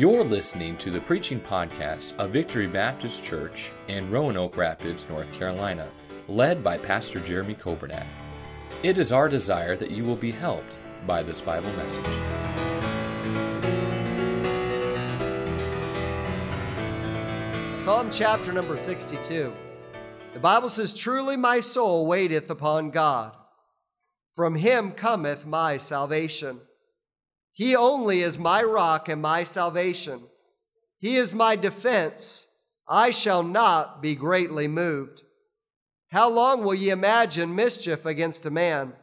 You're listening to the preaching podcast of Victory Baptist Church in Roanoke Rapids, North Carolina, led by Pastor Jeremy Coburnack. It is our desire that you will be helped by this Bible message. Psalm chapter number 62. The Bible says, Truly my soul waiteth upon God. From him cometh my salvation. He only is my rock and my salvation. He is my defense. I shall not be greatly moved. How long will ye imagine mischief against a man?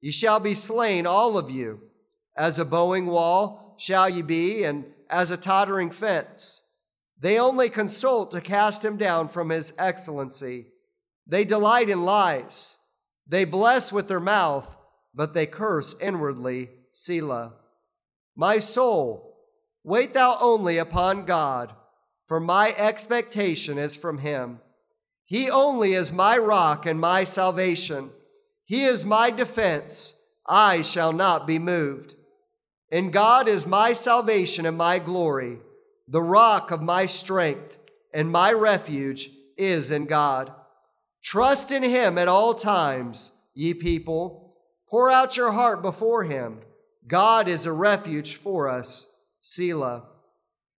Ye shall be slain, all of you. As a bowing wall shall ye be, and as a tottering fence. They only consult to cast him down from his excellency. They delight in lies. They bless with their mouth, but they curse inwardly. Selah. My soul, wait thou only upon God, for my expectation is from him. He only is my rock and my salvation. He is my defense. I shall not be moved. In God is my salvation and my glory. The rock of my strength and my refuge is in God. Trust in him at all times, ye people. Pour out your heart before him. God is a refuge for us. Selah.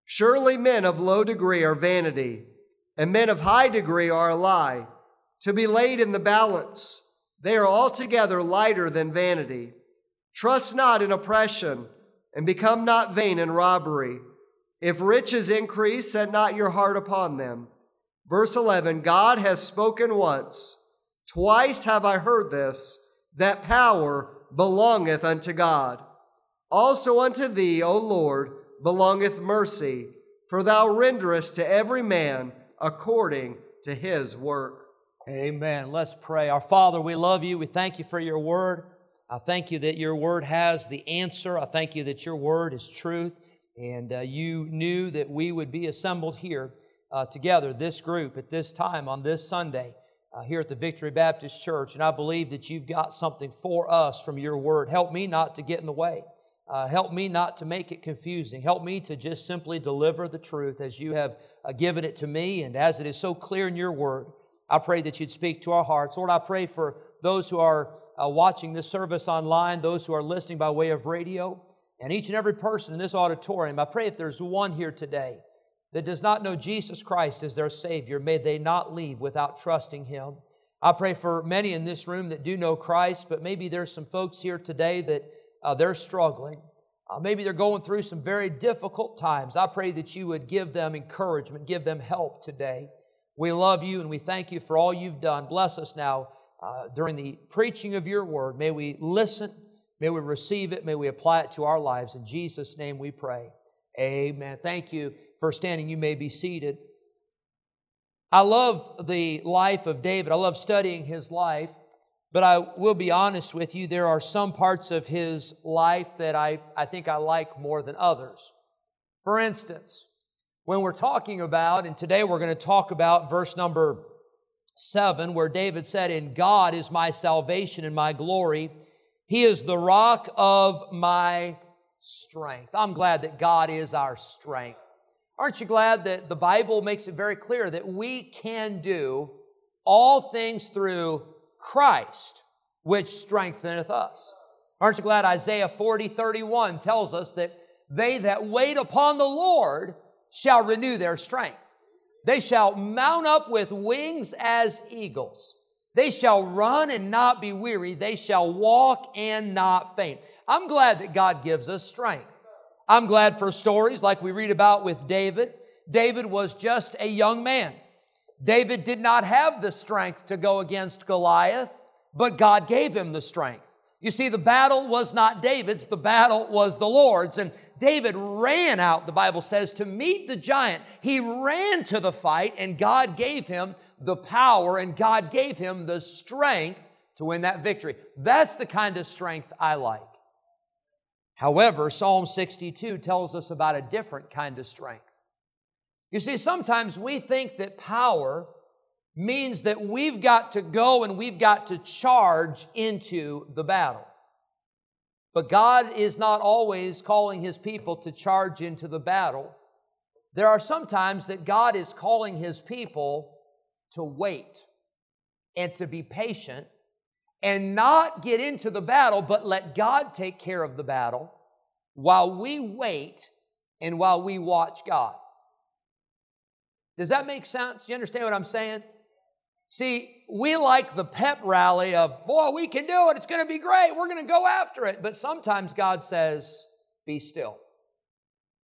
Surely men of low degree are vanity, and men of high degree are a lie. To be laid in the balance, they are altogether lighter than vanity. Trust not in oppression, and become not vain in robbery. If riches increase, set not your heart upon them. Verse 11 God has spoken once, twice have I heard this, that power belongeth unto God. Also unto thee, O Lord, belongeth mercy, for thou renderest to every man according to his work. Amen. Let's pray. Our Father, we love you. We thank you for your word. I thank you that your word has the answer. I thank you that your word is truth. And uh, you knew that we would be assembled here uh, together, this group, at this time on this Sunday. Uh, here at the Victory Baptist Church, and I believe that you've got something for us from your word. Help me not to get in the way. Uh, help me not to make it confusing. Help me to just simply deliver the truth as you have uh, given it to me and as it is so clear in your word. I pray that you'd speak to our hearts. Lord, I pray for those who are uh, watching this service online, those who are listening by way of radio, and each and every person in this auditorium. I pray if there's one here today that does not know Jesus Christ as their Savior, may they not leave without trusting Him. I pray for many in this room that do know Christ, but maybe there's some folks here today that uh, they're struggling. Uh, maybe they're going through some very difficult times. I pray that you would give them encouragement, give them help today. We love you and we thank you for all you've done. Bless us now uh, during the preaching of your word. May we listen, may we receive it, may we apply it to our lives. In Jesus' name we pray. Amen. Thank you for standing. You may be seated. I love the life of David. I love studying his life. But I will be honest with you, there are some parts of his life that I, I think I like more than others. For instance, when we're talking about, and today we're going to talk about verse number seven, where David said, In God is my salvation and my glory. He is the rock of my strength. I'm glad that God is our strength. Aren't you glad that the Bible makes it very clear that we can do all things through Christ, which strengtheneth us. Aren't you glad Isaiah 40, 31 tells us that they that wait upon the Lord shall renew their strength. They shall mount up with wings as eagles. They shall run and not be weary. They shall walk and not faint. I'm glad that God gives us strength. I'm glad for stories like we read about with David. David was just a young man. David did not have the strength to go against Goliath, but God gave him the strength. You see, the battle was not David's, the battle was the Lord's. And David ran out, the Bible says, to meet the giant. He ran to the fight, and God gave him the power and God gave him the strength to win that victory. That's the kind of strength I like. However, Psalm 62 tells us about a different kind of strength. You see, sometimes we think that power means that we've got to go and we've got to charge into the battle. But God is not always calling his people to charge into the battle. There are some times that God is calling his people to wait and to be patient and not get into the battle, but let God take care of the battle while we wait and while we watch God. Does that make sense? You understand what I'm saying? See, we like the pep rally of, boy, we can do it. It's going to be great. We're going to go after it. But sometimes God says, be still.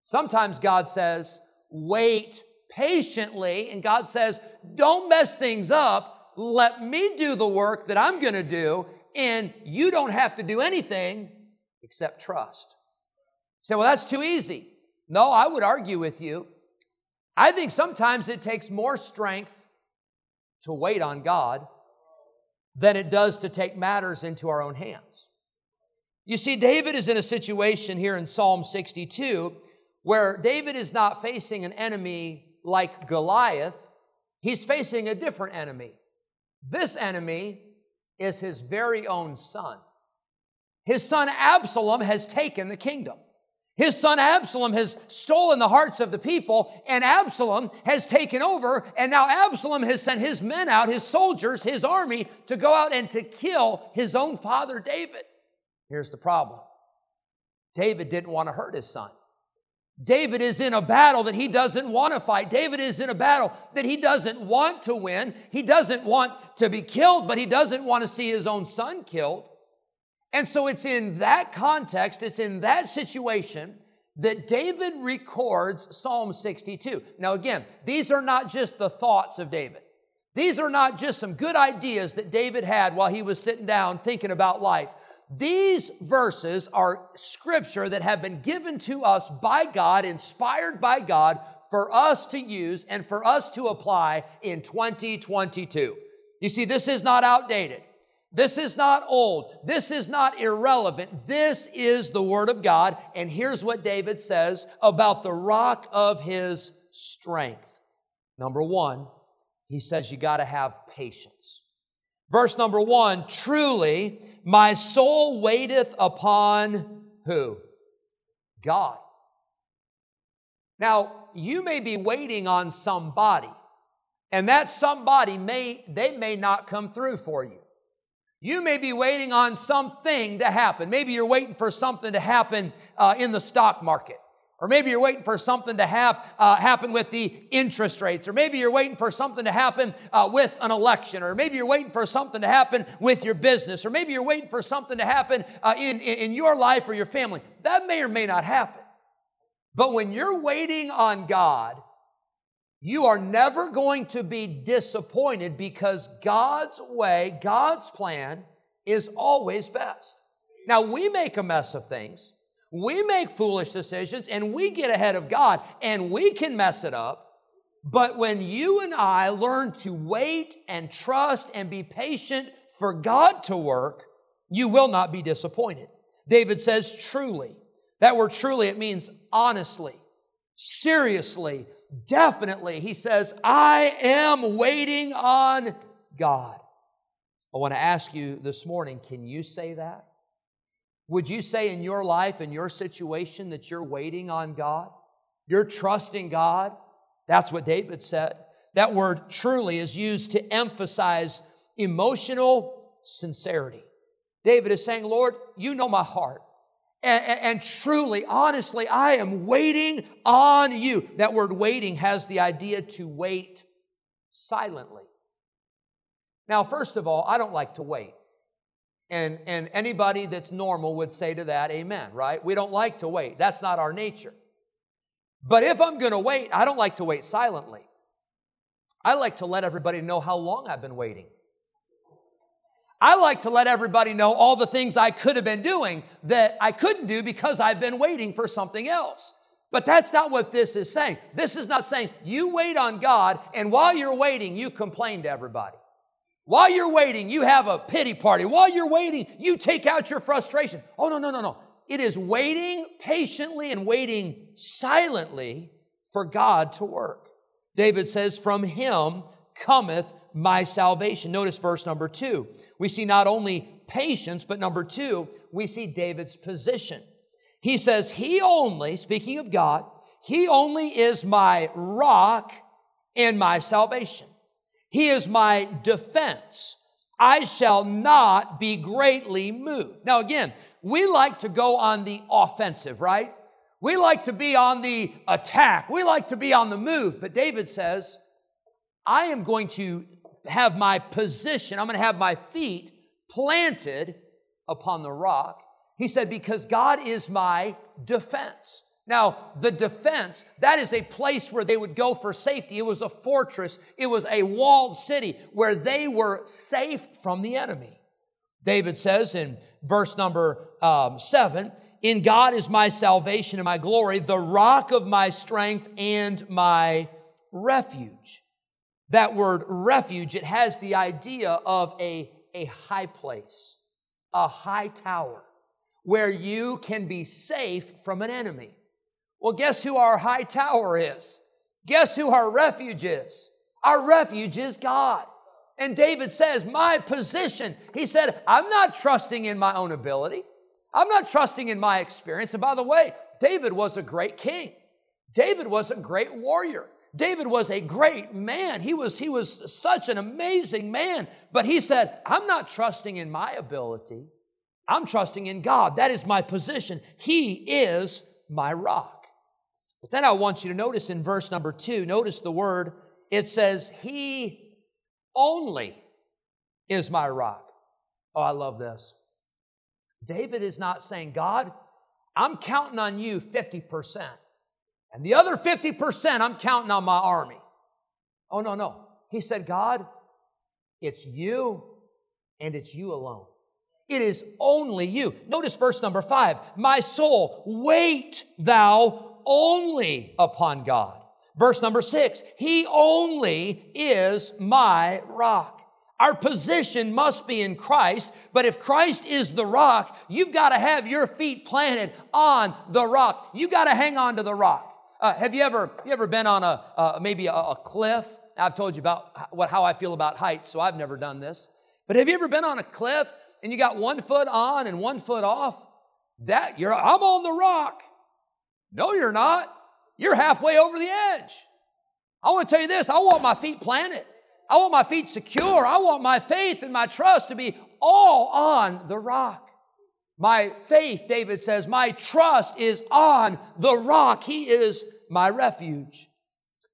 Sometimes God says, wait patiently. And God says, don't mess things up. Let me do the work that I'm going to do. And you don't have to do anything except trust. You say, well, that's too easy. No, I would argue with you. I think sometimes it takes more strength to wait on God than it does to take matters into our own hands. You see, David is in a situation here in Psalm 62 where David is not facing an enemy like Goliath, he's facing a different enemy. This enemy is his very own son. His son Absalom has taken the kingdom. His son Absalom has stolen the hearts of the people, and Absalom has taken over, and now Absalom has sent his men out, his soldiers, his army, to go out and to kill his own father David. Here's the problem David didn't want to hurt his son. David is in a battle that he doesn't want to fight. David is in a battle that he doesn't want to win. He doesn't want to be killed, but he doesn't want to see his own son killed. And so it's in that context, it's in that situation that David records Psalm 62. Now, again, these are not just the thoughts of David. These are not just some good ideas that David had while he was sitting down thinking about life. These verses are scripture that have been given to us by God, inspired by God, for us to use and for us to apply in 2022. You see, this is not outdated. This is not old. This is not irrelevant. This is the Word of God. And here's what David says about the rock of his strength. Number one, he says you got to have patience. Verse number one truly, my soul waiteth upon who? God. Now, you may be waiting on somebody, and that somebody may, they may not come through for you. You may be waiting on something to happen. Maybe you're waiting for something to happen uh, in the stock market. Or maybe you're waiting for something to hap, uh, happen with the interest rates. Or maybe you're waiting for something to happen uh, with an election. Or maybe you're waiting for something to happen with your business. Or maybe you're waiting for something to happen uh, in, in your life or your family. That may or may not happen. But when you're waiting on God, you are never going to be disappointed because God's way, God's plan is always best. Now, we make a mess of things, we make foolish decisions, and we get ahead of God, and we can mess it up. But when you and I learn to wait and trust and be patient for God to work, you will not be disappointed. David says, truly. That word truly, it means honestly, seriously, definitely, he says, I am waiting on God. I want to ask you this morning can you say that? Would you say in your life, in your situation, that you're waiting on God? You're trusting God? That's what David said. That word truly is used to emphasize emotional sincerity. David is saying, Lord, you know my heart. And, and, truly, honestly, I am waiting on you. That word waiting has the idea to wait silently. Now, first of all, I don't like to wait. And, and anybody that's normal would say to that, amen, right? We don't like to wait. That's not our nature. But if I'm going to wait, I don't like to wait silently. I like to let everybody know how long I've been waiting. I like to let everybody know all the things I could have been doing that I couldn't do because I've been waiting for something else. But that's not what this is saying. This is not saying you wait on God and while you're waiting, you complain to everybody. While you're waiting, you have a pity party. While you're waiting, you take out your frustration. Oh, no, no, no, no. It is waiting patiently and waiting silently for God to work. David says, From him cometh my salvation. Notice verse number two. We see not only patience, but number two, we see David's position. He says, He only, speaking of God, He only is my rock and my salvation. He is my defense. I shall not be greatly moved. Now, again, we like to go on the offensive, right? We like to be on the attack. We like to be on the move. But David says, I am going to have my position, I'm going to have my feet planted upon the rock. He said, because God is my defense. Now, the defense, that is a place where they would go for safety. It was a fortress, it was a walled city where they were safe from the enemy. David says in verse number um, seven, In God is my salvation and my glory, the rock of my strength and my refuge. That word refuge, it has the idea of a, a high place, a high tower, where you can be safe from an enemy. Well, guess who our high tower is? Guess who our refuge is? Our refuge is God. And David says, My position, he said, I'm not trusting in my own ability. I'm not trusting in my experience. And by the way, David was a great king. David was a great warrior. David was a great man. He was, he was such an amazing man. But he said, I'm not trusting in my ability. I'm trusting in God. That is my position. He is my rock. But then I want you to notice in verse number two, notice the word, it says, He only is my rock. Oh, I love this. David is not saying, God, I'm counting on you 50%. And the other 50%, I'm counting on my army. Oh, no, no. He said, God, it's you and it's you alone. It is only you. Notice verse number five. My soul, wait thou only upon God. Verse number six, He only is my rock. Our position must be in Christ, but if Christ is the rock, you've got to have your feet planted on the rock. You've got to hang on to the rock. Uh, have you ever you ever been on a uh, maybe a, a, cliff? I've told you about what how I feel about heights, so I've never done this. But have you ever been on a cliff and you got one foot on and one foot off? That you're I'm on the rock. No, you're not. You're halfway over the edge. I want to tell you this I want my feet planted. I want my feet secure. I want my faith and my trust to be all on the rock. My faith, David says, my trust is on the rock. He is my refuge.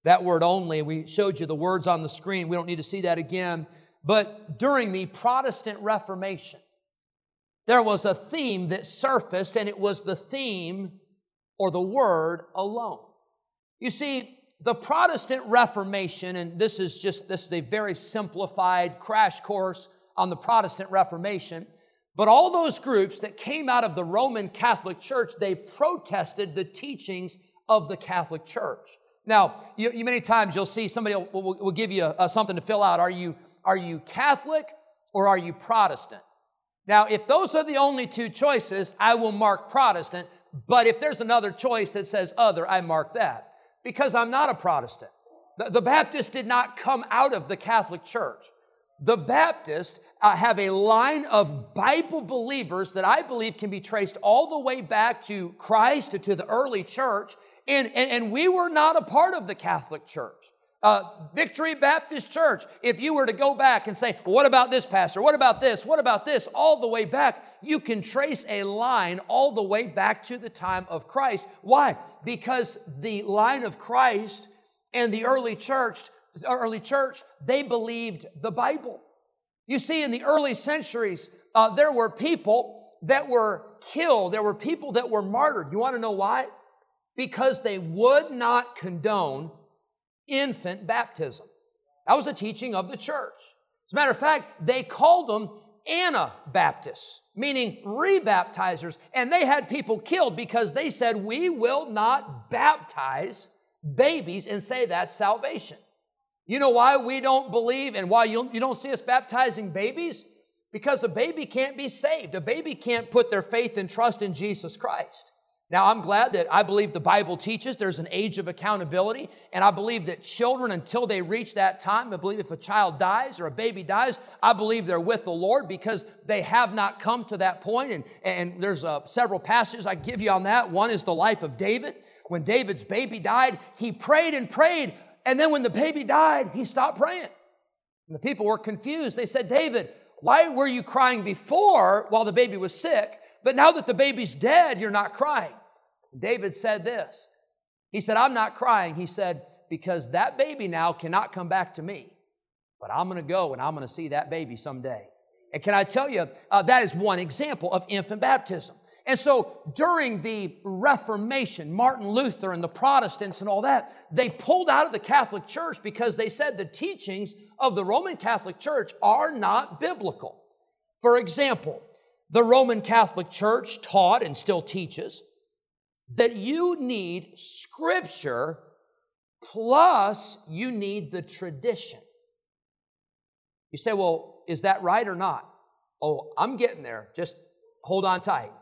That word only, we showed you the words on the screen. We don't need to see that again. But during the Protestant Reformation, there was a theme that surfaced, and it was the theme or the word alone. You see, the Protestant Reformation, and this is just this is a very simplified crash course on the Protestant Reformation, but all those groups that came out of the Roman Catholic Church, they protested the teachings of the Catholic Church. Now, you, you many times you'll see somebody will, will, will give you a, something to fill out. Are you are you Catholic or are you Protestant? Now, if those are the only two choices, I will mark Protestant. But if there's another choice that says other, I mark that because I'm not a Protestant. The, the did not come out of the Catholic Church. The Baptists uh, have a line of Bible believers that I believe can be traced all the way back to Christ, to the early church, and, and, and we were not a part of the Catholic Church. Uh, Victory Baptist Church, if you were to go back and say, well, what about this pastor? What about this? What about this? All the way back, you can trace a line all the way back to the time of Christ. Why? Because the line of Christ and the early church, early church, they believed the Bible. You see, in the early centuries, uh, there were people that were killed. There were people that were martyred. You want to know why? Because they would not condone infant baptism. That was a teaching of the church. As a matter of fact, they called them Anabaptists, meaning rebaptizers, and they had people killed because they said, We will not baptize babies and say that's salvation. You know why we don't believe and why you, you don't see us baptizing babies? Because a baby can't be saved. A baby can't put their faith and trust in Jesus Christ. Now, I'm glad that I believe the Bible teaches there's an age of accountability, and I believe that children, until they reach that time, I believe if a child dies or a baby dies, I believe they're with the Lord because they have not come to that point. And, and there's uh, several passages I give you on that. One is the life of David. When David's baby died, he prayed and prayed, and then when the baby died, he stopped praying. And the people were confused. They said, David, why were you crying before while the baby was sick? But now that the baby's dead, you're not crying. David said this. He said, I'm not crying. He said, because that baby now cannot come back to me, but I'm going to go and I'm going to see that baby someday. And can I tell you, uh, that is one example of infant baptism. And so during the Reformation, Martin Luther and the Protestants and all that, they pulled out of the Catholic Church because they said the teachings of the Roman Catholic Church are not biblical. For example, the Roman Catholic Church taught and still teaches that you need scripture plus you need the tradition. You say, well, is that right or not? Oh, I'm getting there. Just hold on tight.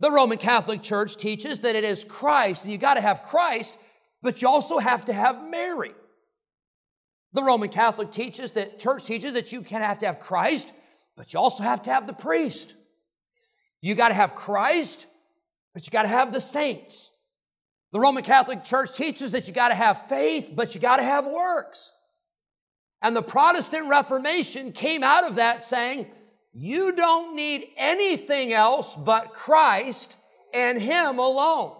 The Roman Catholic Church teaches that it is Christ, and you got to have Christ, but you also have to have Mary. The Roman Catholic teaches that, church teaches that you can have to have Christ, but you also have to have the priest. You got to have Christ, but you got to have the saints. The Roman Catholic Church teaches that you got to have faith, but you got to have works. And the Protestant Reformation came out of that saying, you don't need anything else but Christ and Him alone.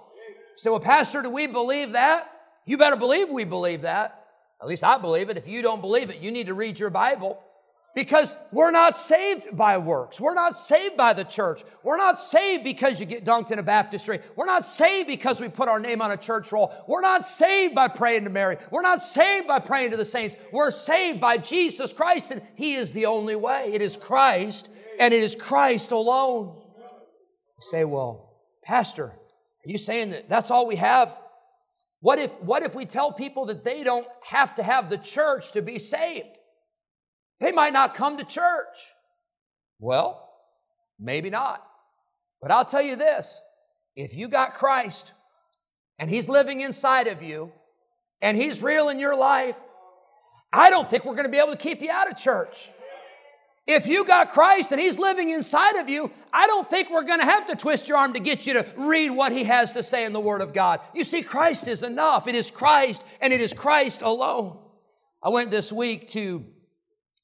So, well, Pastor, do we believe that? You better believe we believe that. At least I believe it. If you don't believe it, you need to read your Bible because we're not saved by works. We're not saved by the church. We're not saved because you get dunked in a baptistry. We're not saved because we put our name on a church roll. We're not saved by praying to Mary. We're not saved by praying to the saints. We're saved by Jesus Christ, and He is the only way. It is Christ, and it is Christ alone. You say, well, Pastor, are you saying that that's all we have? What if, what if we tell people that they don't have to have the church to be saved? They might not come to church. Well, maybe not. But I'll tell you this if you got Christ and He's living inside of you and He's real in your life, I don't think we're going to be able to keep you out of church. If you got Christ and He's living inside of you, I don't think we're going to have to twist your arm to get you to read what He has to say in the Word of God. You see, Christ is enough. It is Christ and it is Christ alone. I went this week to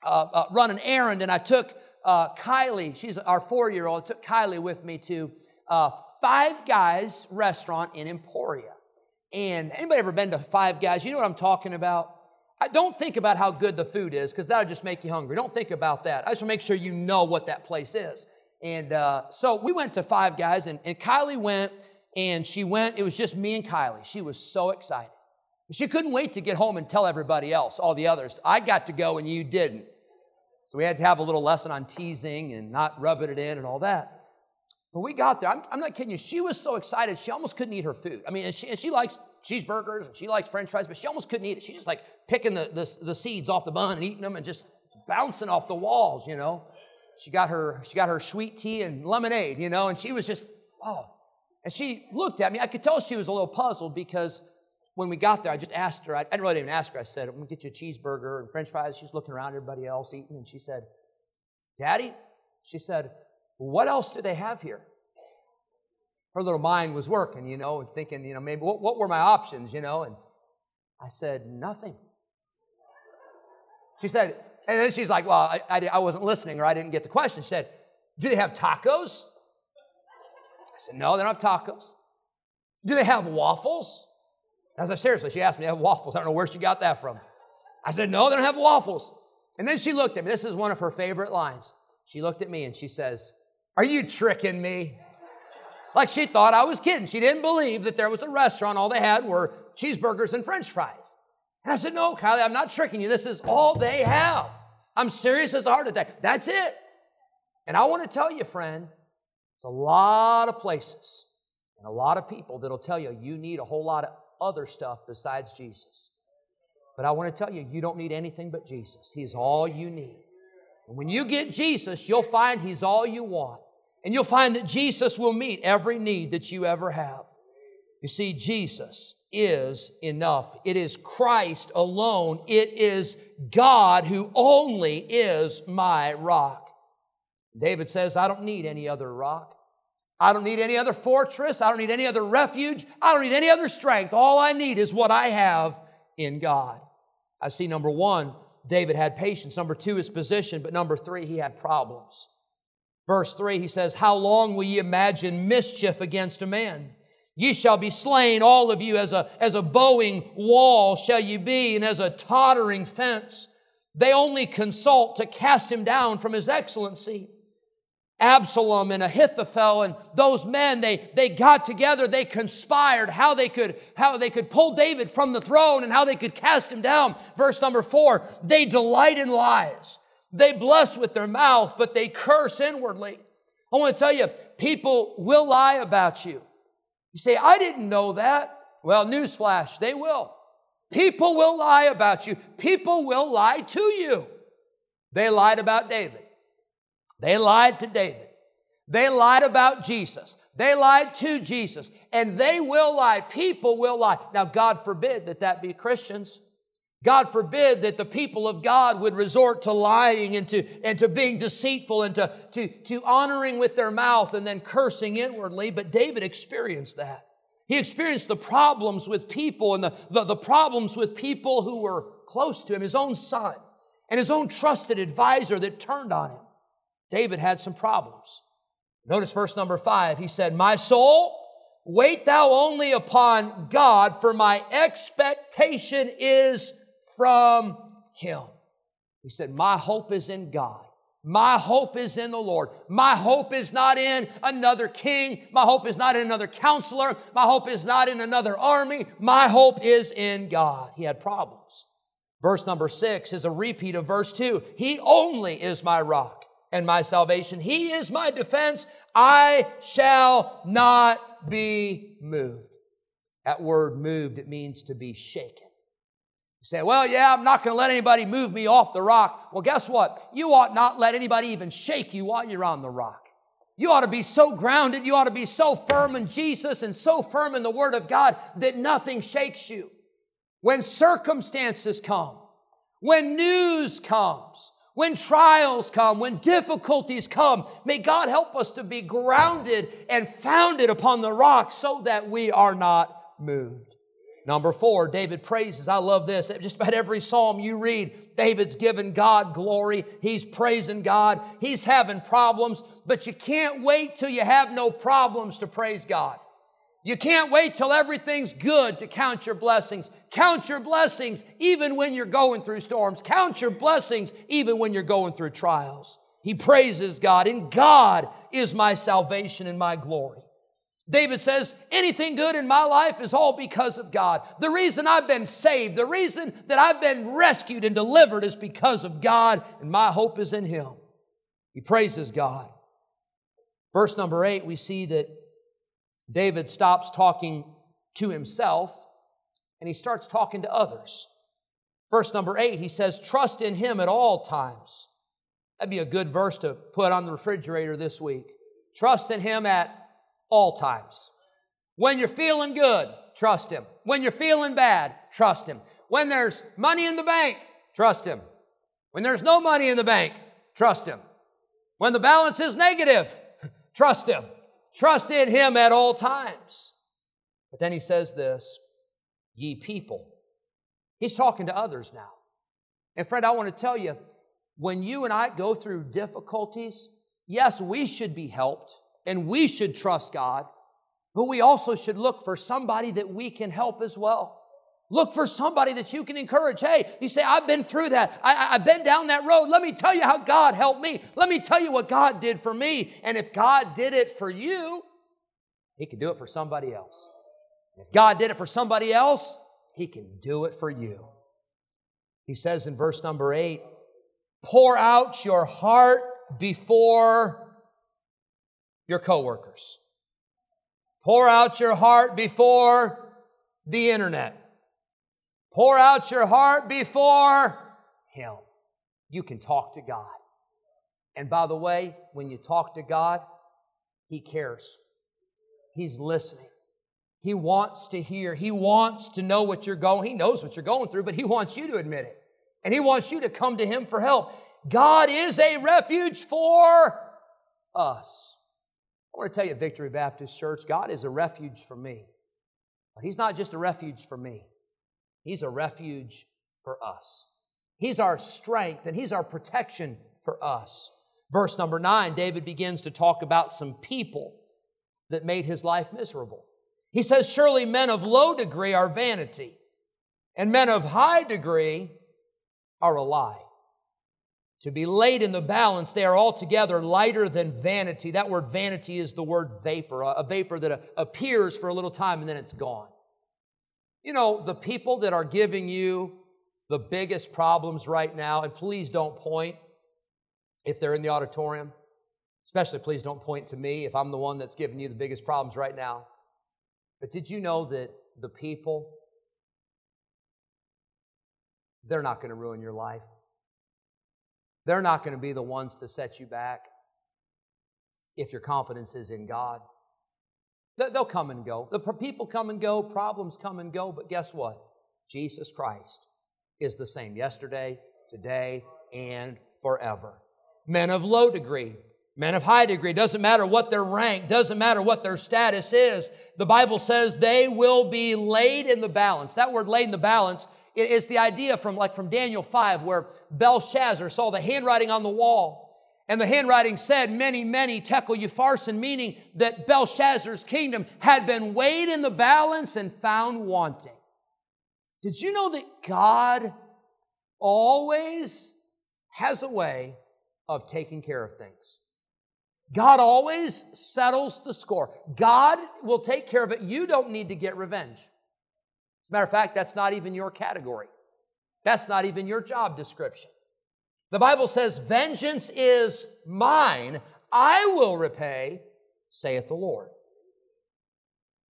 uh, uh, run an errand, and I took uh, Kylie, she's our four year old, took Kylie with me to uh, Five Guys restaurant in Emporia. And anybody ever been to Five Guys? You know what I'm talking about? I don't think about how good the food is because that'll just make you hungry. Don't think about that. I just want to make sure you know what that place is. And uh, so we went to Five Guys, and, and Kylie went, and she went, it was just me and Kylie. She was so excited. She couldn't wait to get home and tell everybody else, all the others, I got to go and you didn't. So we had to have a little lesson on teasing and not rubbing it in and all that. But we got there. I'm, I'm not kidding you. She was so excited, she almost couldn't eat her food. I mean, and she, and she likes cheeseburgers and she likes french fries, but she almost couldn't eat it. She's just like picking the, the, the seeds off the bun and eating them and just bouncing off the walls, you know. She got her she got her sweet tea and lemonade, you know, and she was just oh. And she looked at me. I could tell she was a little puzzled because when we got there, I just asked her, I didn't really even ask her. I said, I'm to get you a cheeseburger and french fries. She's looking around, everybody else eating, and she said, Daddy, she said, what else do they have here? Her little mind was working, you know, and thinking, you know, maybe what, what were my options, you know? And I said, nothing. She said, and then she's like, well, I, I, I wasn't listening or I didn't get the question. She said, do they have tacos? I said, no, they don't have tacos. Do they have waffles? I said, seriously, she asked me, to have waffles. I don't know where she got that from. I said, no, they don't have waffles. And then she looked at me. This is one of her favorite lines. She looked at me and she says, Are you tricking me? Like she thought I was kidding. She didn't believe that there was a restaurant, all they had were cheeseburgers and french fries. And I said, No, Kylie, I'm not tricking you. This is all they have. I'm serious as a heart attack. That's it. And I want to tell you, friend, there's a lot of places and a lot of people that'll tell you you need a whole lot of other stuff besides Jesus. But I want to tell you, you don't need anything but Jesus. He's all you need. And when you get Jesus, you'll find He's all you want. And you'll find that Jesus will meet every need that you ever have. You see, Jesus is enough. It is Christ alone. It is God who only is my rock. David says, I don't need any other rock. I don't need any other fortress. I don't need any other refuge. I don't need any other strength. All I need is what I have in God. I see number one, David had patience. Number two, his position. But number three, he had problems. Verse three, he says, How long will ye imagine mischief against a man? Ye shall be slain, all of you, as a, as a bowing wall shall ye be, and as a tottering fence. They only consult to cast him down from his excellency. Absalom and Ahithophel and those men, they, they got together, they conspired how they could, how they could pull David from the throne and how they could cast him down. Verse number four, they delight in lies. They bless with their mouth, but they curse inwardly. I want to tell you, people will lie about you. You say, I didn't know that. Well, newsflash, they will. People will lie about you. People will lie to you. They lied about David. They lied to David. They lied about Jesus. They lied to Jesus. And they will lie. People will lie. Now, God forbid that that be Christians. God forbid that the people of God would resort to lying and to, and to being deceitful and to, to, to honoring with their mouth and then cursing inwardly. But David experienced that. He experienced the problems with people and the, the, the problems with people who were close to him, his own son and his own trusted advisor that turned on him. David had some problems. Notice verse number five. He said, My soul, wait thou only upon God, for my expectation is from him. He said, My hope is in God. My hope is in the Lord. My hope is not in another king. My hope is not in another counselor. My hope is not in another army. My hope is in God. He had problems. Verse number six is a repeat of verse two. He only is my rock and my salvation. He is my defense. I shall not be moved. That word moved, it means to be shaken. You say, well, yeah, I'm not going to let anybody move me off the rock. Well, guess what? You ought not let anybody even shake you while you're on the rock. You ought to be so grounded. You ought to be so firm in Jesus and so firm in the Word of God that nothing shakes you. When circumstances come, when news comes, when trials come, when difficulties come, may God help us to be grounded and founded upon the rock so that we are not moved. Number four, David praises. I love this. Just about every psalm you read, David's giving God glory. He's praising God. He's having problems, but you can't wait till you have no problems to praise God. You can't wait till everything's good to count your blessings. Count your blessings even when you're going through storms. Count your blessings even when you're going through trials. He praises God, and God is my salvation and my glory. David says, anything good in my life is all because of God. The reason I've been saved, the reason that I've been rescued and delivered is because of God, and my hope is in Him. He praises God. Verse number eight, we see that David stops talking to himself and he starts talking to others. Verse number eight, he says, Trust in Him at all times. That'd be a good verse to put on the refrigerator this week. Trust in Him at all times. When you're feeling good, trust Him. When you're feeling bad, trust Him. When there's money in the bank, trust Him. When there's no money in the bank, trust Him. When the balance is negative, trust Him. Trust in Him at all times. But then He says this, ye people. He's talking to others now. And friend, I want to tell you, when you and I go through difficulties, yes, we should be helped and we should trust God, but we also should look for somebody that we can help as well. Look for somebody that you can encourage. Hey, you say, I've been through that. I, have been down that road. Let me tell you how God helped me. Let me tell you what God did for me. And if God did it for you, He can do it for somebody else. If God did it for somebody else, He can do it for you. He says in verse number eight, pour out your heart before your coworkers. Pour out your heart before the internet. Pour out your heart before Him. You can talk to God. And by the way, when you talk to God, He cares. He's listening. He wants to hear. He wants to know what you're going. He knows what you're going through, but he wants you to admit it. And he wants you to come to him for help. God is a refuge for us. I want to tell you, Victory Baptist Church, God is a refuge for me. But he's not just a refuge for me. He's a refuge for us. He's our strength and he's our protection for us. Verse number nine, David begins to talk about some people that made his life miserable. He says, Surely men of low degree are vanity, and men of high degree are a lie. To be laid in the balance, they are altogether lighter than vanity. That word vanity is the word vapor, a vapor that uh, appears for a little time and then it's gone. You know, the people that are giving you the biggest problems right now, and please don't point if they're in the auditorium, especially please don't point to me if I'm the one that's giving you the biggest problems right now. But did you know that the people, they're not going to ruin your life? They're not going to be the ones to set you back if your confidence is in God. They'll come and go. The people come and go, problems come and go, but guess what? Jesus Christ is the same yesterday, today, and forever. Men of low degree Men of high degree, doesn't matter what their rank, doesn't matter what their status is. The Bible says they will be laid in the balance. That word laid in the balance is the idea from like from Daniel 5 where Belshazzar saw the handwriting on the wall. And the handwriting said, mene, mene tekel upharsin, meaning that Belshazzar's kingdom had been weighed in the balance and found wanting. Did you know that God always has a way of taking care of things? God always settles the score. God will take care of it. You don't need to get revenge. As a matter of fact, that's not even your category. That's not even your job description. The Bible says, Vengeance is mine. I will repay, saith the Lord.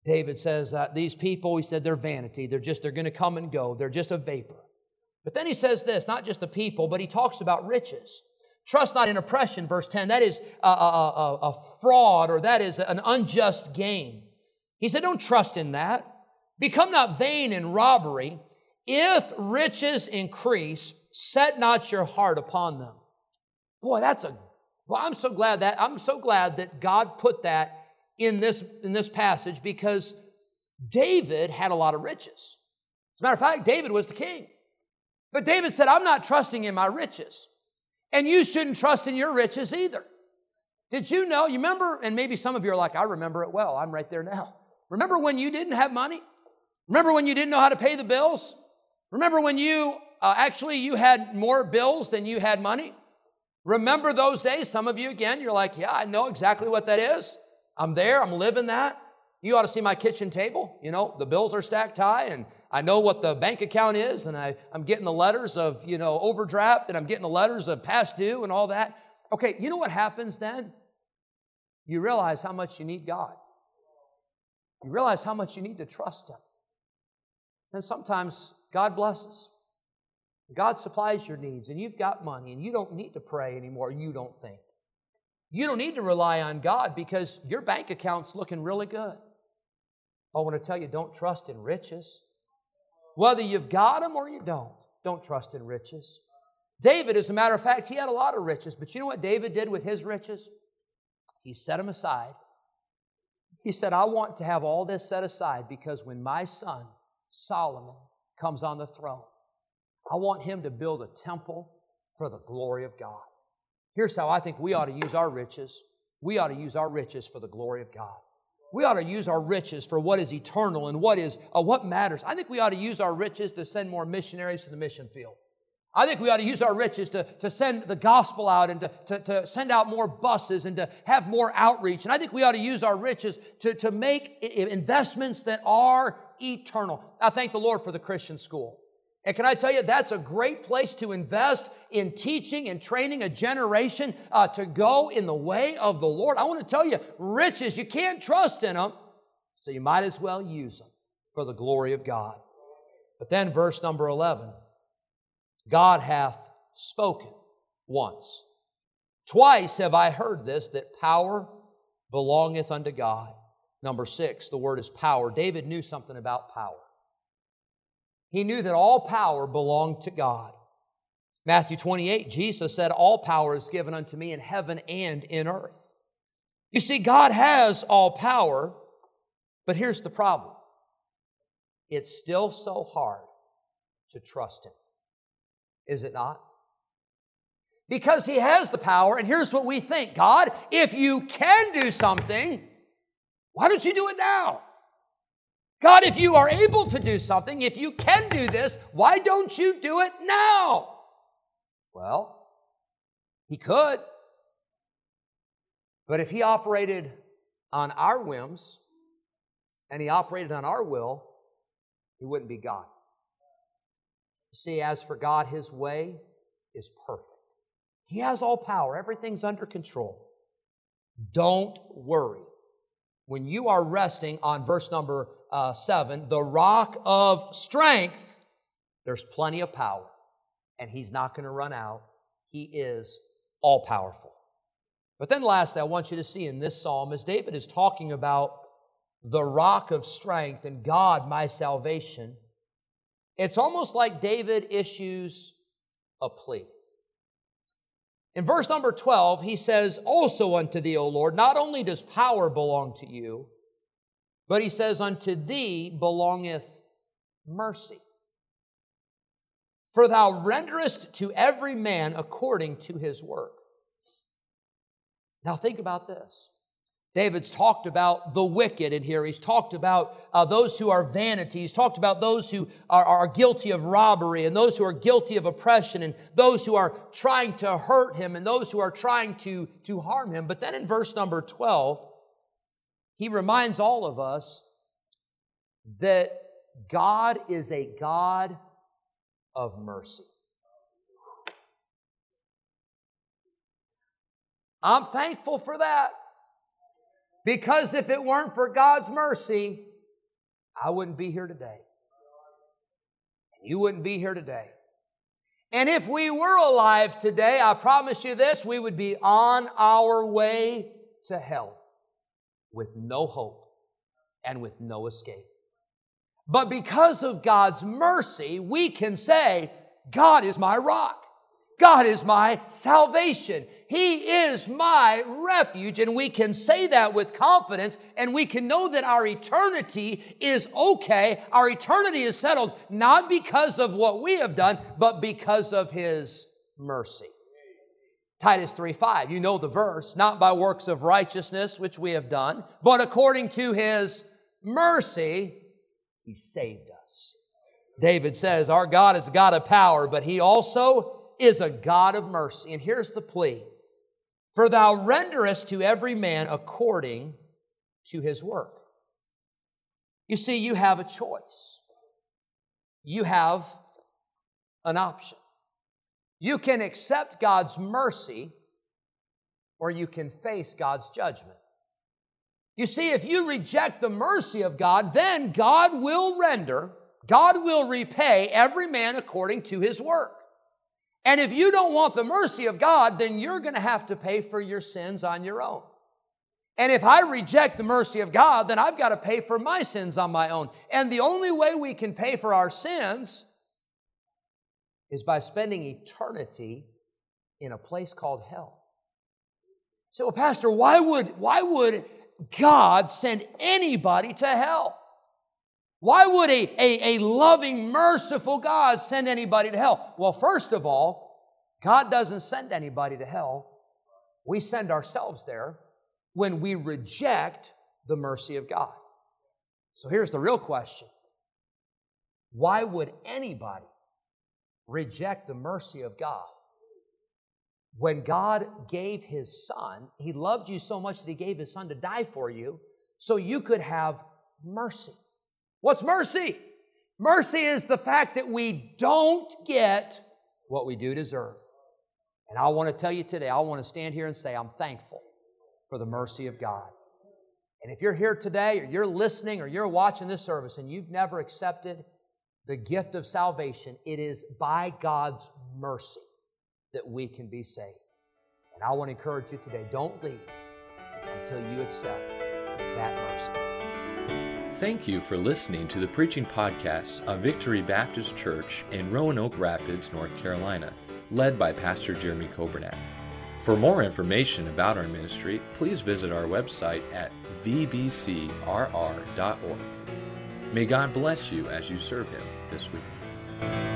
David says, uh, These people, he said, they're vanity. They're just, they're going to come and go. They're just a vapor. But then he says this, not just the people, but he talks about riches. Trust not in oppression, verse 10. That is a, a, a, a, fraud or that is an unjust gain. He said, Don't trust in that. Become not vain in robbery. If riches increase, set not your heart upon them. Boy, that's a, well, I'm so glad that, I'm so glad that God put that in this, in this passage because David had a lot of riches. As a matter of fact, David was the king. But David said, I'm not trusting in my riches. And you shouldn't trust in your riches either. Did you know? You remember, and maybe some of you are like, I remember it well. I'm right there now. Remember when you didn't have money? Remember when you didn't know how to pay the bills? Remember when you uh, actually you had more bills than you had money? Remember those days? Some of you again, you're like, yeah, I know exactly what that is. I'm there. I'm living that. You ought to see my kitchen table. You know, the bills are stacked high and I know what the bank account is and I, I'm getting the letters of, you know, overdraft and I'm getting the letters of past due and all that. Okay, you know what happens then? You realize how much you need God. You realize how much you need to trust Him. And sometimes God blesses. God supplies your needs and you've got money and you don't need to pray anymore, you don't think. You don't need to rely on God because your bank account's looking really good. I want to tell you, don't trust in riches. Whether you've got them or you don't, don't trust in riches. David, as a matter of fact, he had a lot of riches, but you know what David did with his riches? He set them aside. He said, I want to have all this set aside because when my son, Solomon, comes on the throne, I want him to build a temple for the glory of God. Here's how I think we ought to use our riches. We ought to use our riches for the glory of God. We ought to use our riches for what is eternal and what is uh, what matters. I think we ought to use our riches to send more missionaries to the mission field. I think we ought to use our riches to, to send the gospel out and to, to, to, send out more buses and to have more outreach. And I think we ought to use our riches to, to make investments that are eternal. I thank the Lord for the Christian school. And can I tell you, that's a great place to invest in teaching and training a generation uh, to go in the way of the Lord. I want to tell you, riches, you can't trust in them, so you might as well use them for the glory of God. But then, verse number 11 God hath spoken once. Twice have I heard this that power belongeth unto God. Number six, the word is power. David knew something about power. He knew that all power belonged to God. Matthew 28, Jesus said, All power is given unto me in heaven and in earth. You see, God has all power, but here's the problem it's still so hard to trust Him. Is it not? Because He has the power, and here's what we think God, if you can do something, why don't you do it now? God, if you are able to do something, if you can do this, why don't you do it now? Well, He could. But if He operated on our whims and He operated on our will, He wouldn't be God. You see, as for God, His way is perfect. He has all power, everything's under control. Don't worry. When you are resting on verse number uh, seven, the rock of strength, there's plenty of power, and He's not going to run out. He is all powerful. But then, lastly, I want you to see in this psalm, as David is talking about the rock of strength and God, my salvation, it's almost like David issues a plea. In verse number 12, he says, Also unto thee, O Lord, not only does power belong to you, but he says, Unto thee belongeth mercy. For thou renderest to every man according to his work. Now think about this. David's talked about the wicked in here. He's talked about uh, those who are vanity. He's talked about those who are, are guilty of robbery and those who are guilty of oppression and those who are trying to hurt him and those who are trying to, to harm him. But then in verse number 12, he reminds all of us that God is a God of mercy. I'm thankful for that. Because if it weren't for God's mercy, I wouldn't be here today. And you wouldn't be here today. And if we were alive today, I promise you this, we would be on our way to hell with no hope and with no escape. But because of God's mercy, we can say, God is my rock. God is my salvation. He is my refuge. And we can say that with confidence and we can know that our eternity is okay. Our eternity is settled not because of what we have done, but because of His mercy. Titus 3 5, you know the verse, not by works of righteousness which we have done, but according to His mercy, He saved us. David says, Our God is a God of power, but He also is a God of mercy. And here's the plea For thou renderest to every man according to his work. You see, you have a choice, you have an option. You can accept God's mercy or you can face God's judgment. You see, if you reject the mercy of God, then God will render, God will repay every man according to his work. And if you don't want the mercy of God, then you're going to have to pay for your sins on your own. And if I reject the mercy of God, then I've got to pay for my sins on my own. And the only way we can pay for our sins is by spending eternity in a place called hell. So, well, Pastor, why would, why would God send anybody to hell? Why would a, a, a loving, merciful God send anybody to hell? Well, first of all, God doesn't send anybody to hell. We send ourselves there when we reject the mercy of God. So here's the real question Why would anybody reject the mercy of God? When God gave His Son, He loved you so much that He gave His Son to die for you so you could have mercy. What's mercy? Mercy is the fact that we don't get what we do deserve. And I want to tell you today, I want to stand here and say, I'm thankful for the mercy of God. And if you're here today, or you're listening, or you're watching this service, and you've never accepted the gift of salvation, it is by God's mercy that we can be saved. And I want to encourage you today don't leave until you accept that mercy. Thank you for listening to the preaching podcast of Victory Baptist Church in Roanoke Rapids, North Carolina, led by Pastor Jeremy Coburnack. For more information about our ministry, please visit our website at vbcrr.org. May God bless you as you serve Him this week.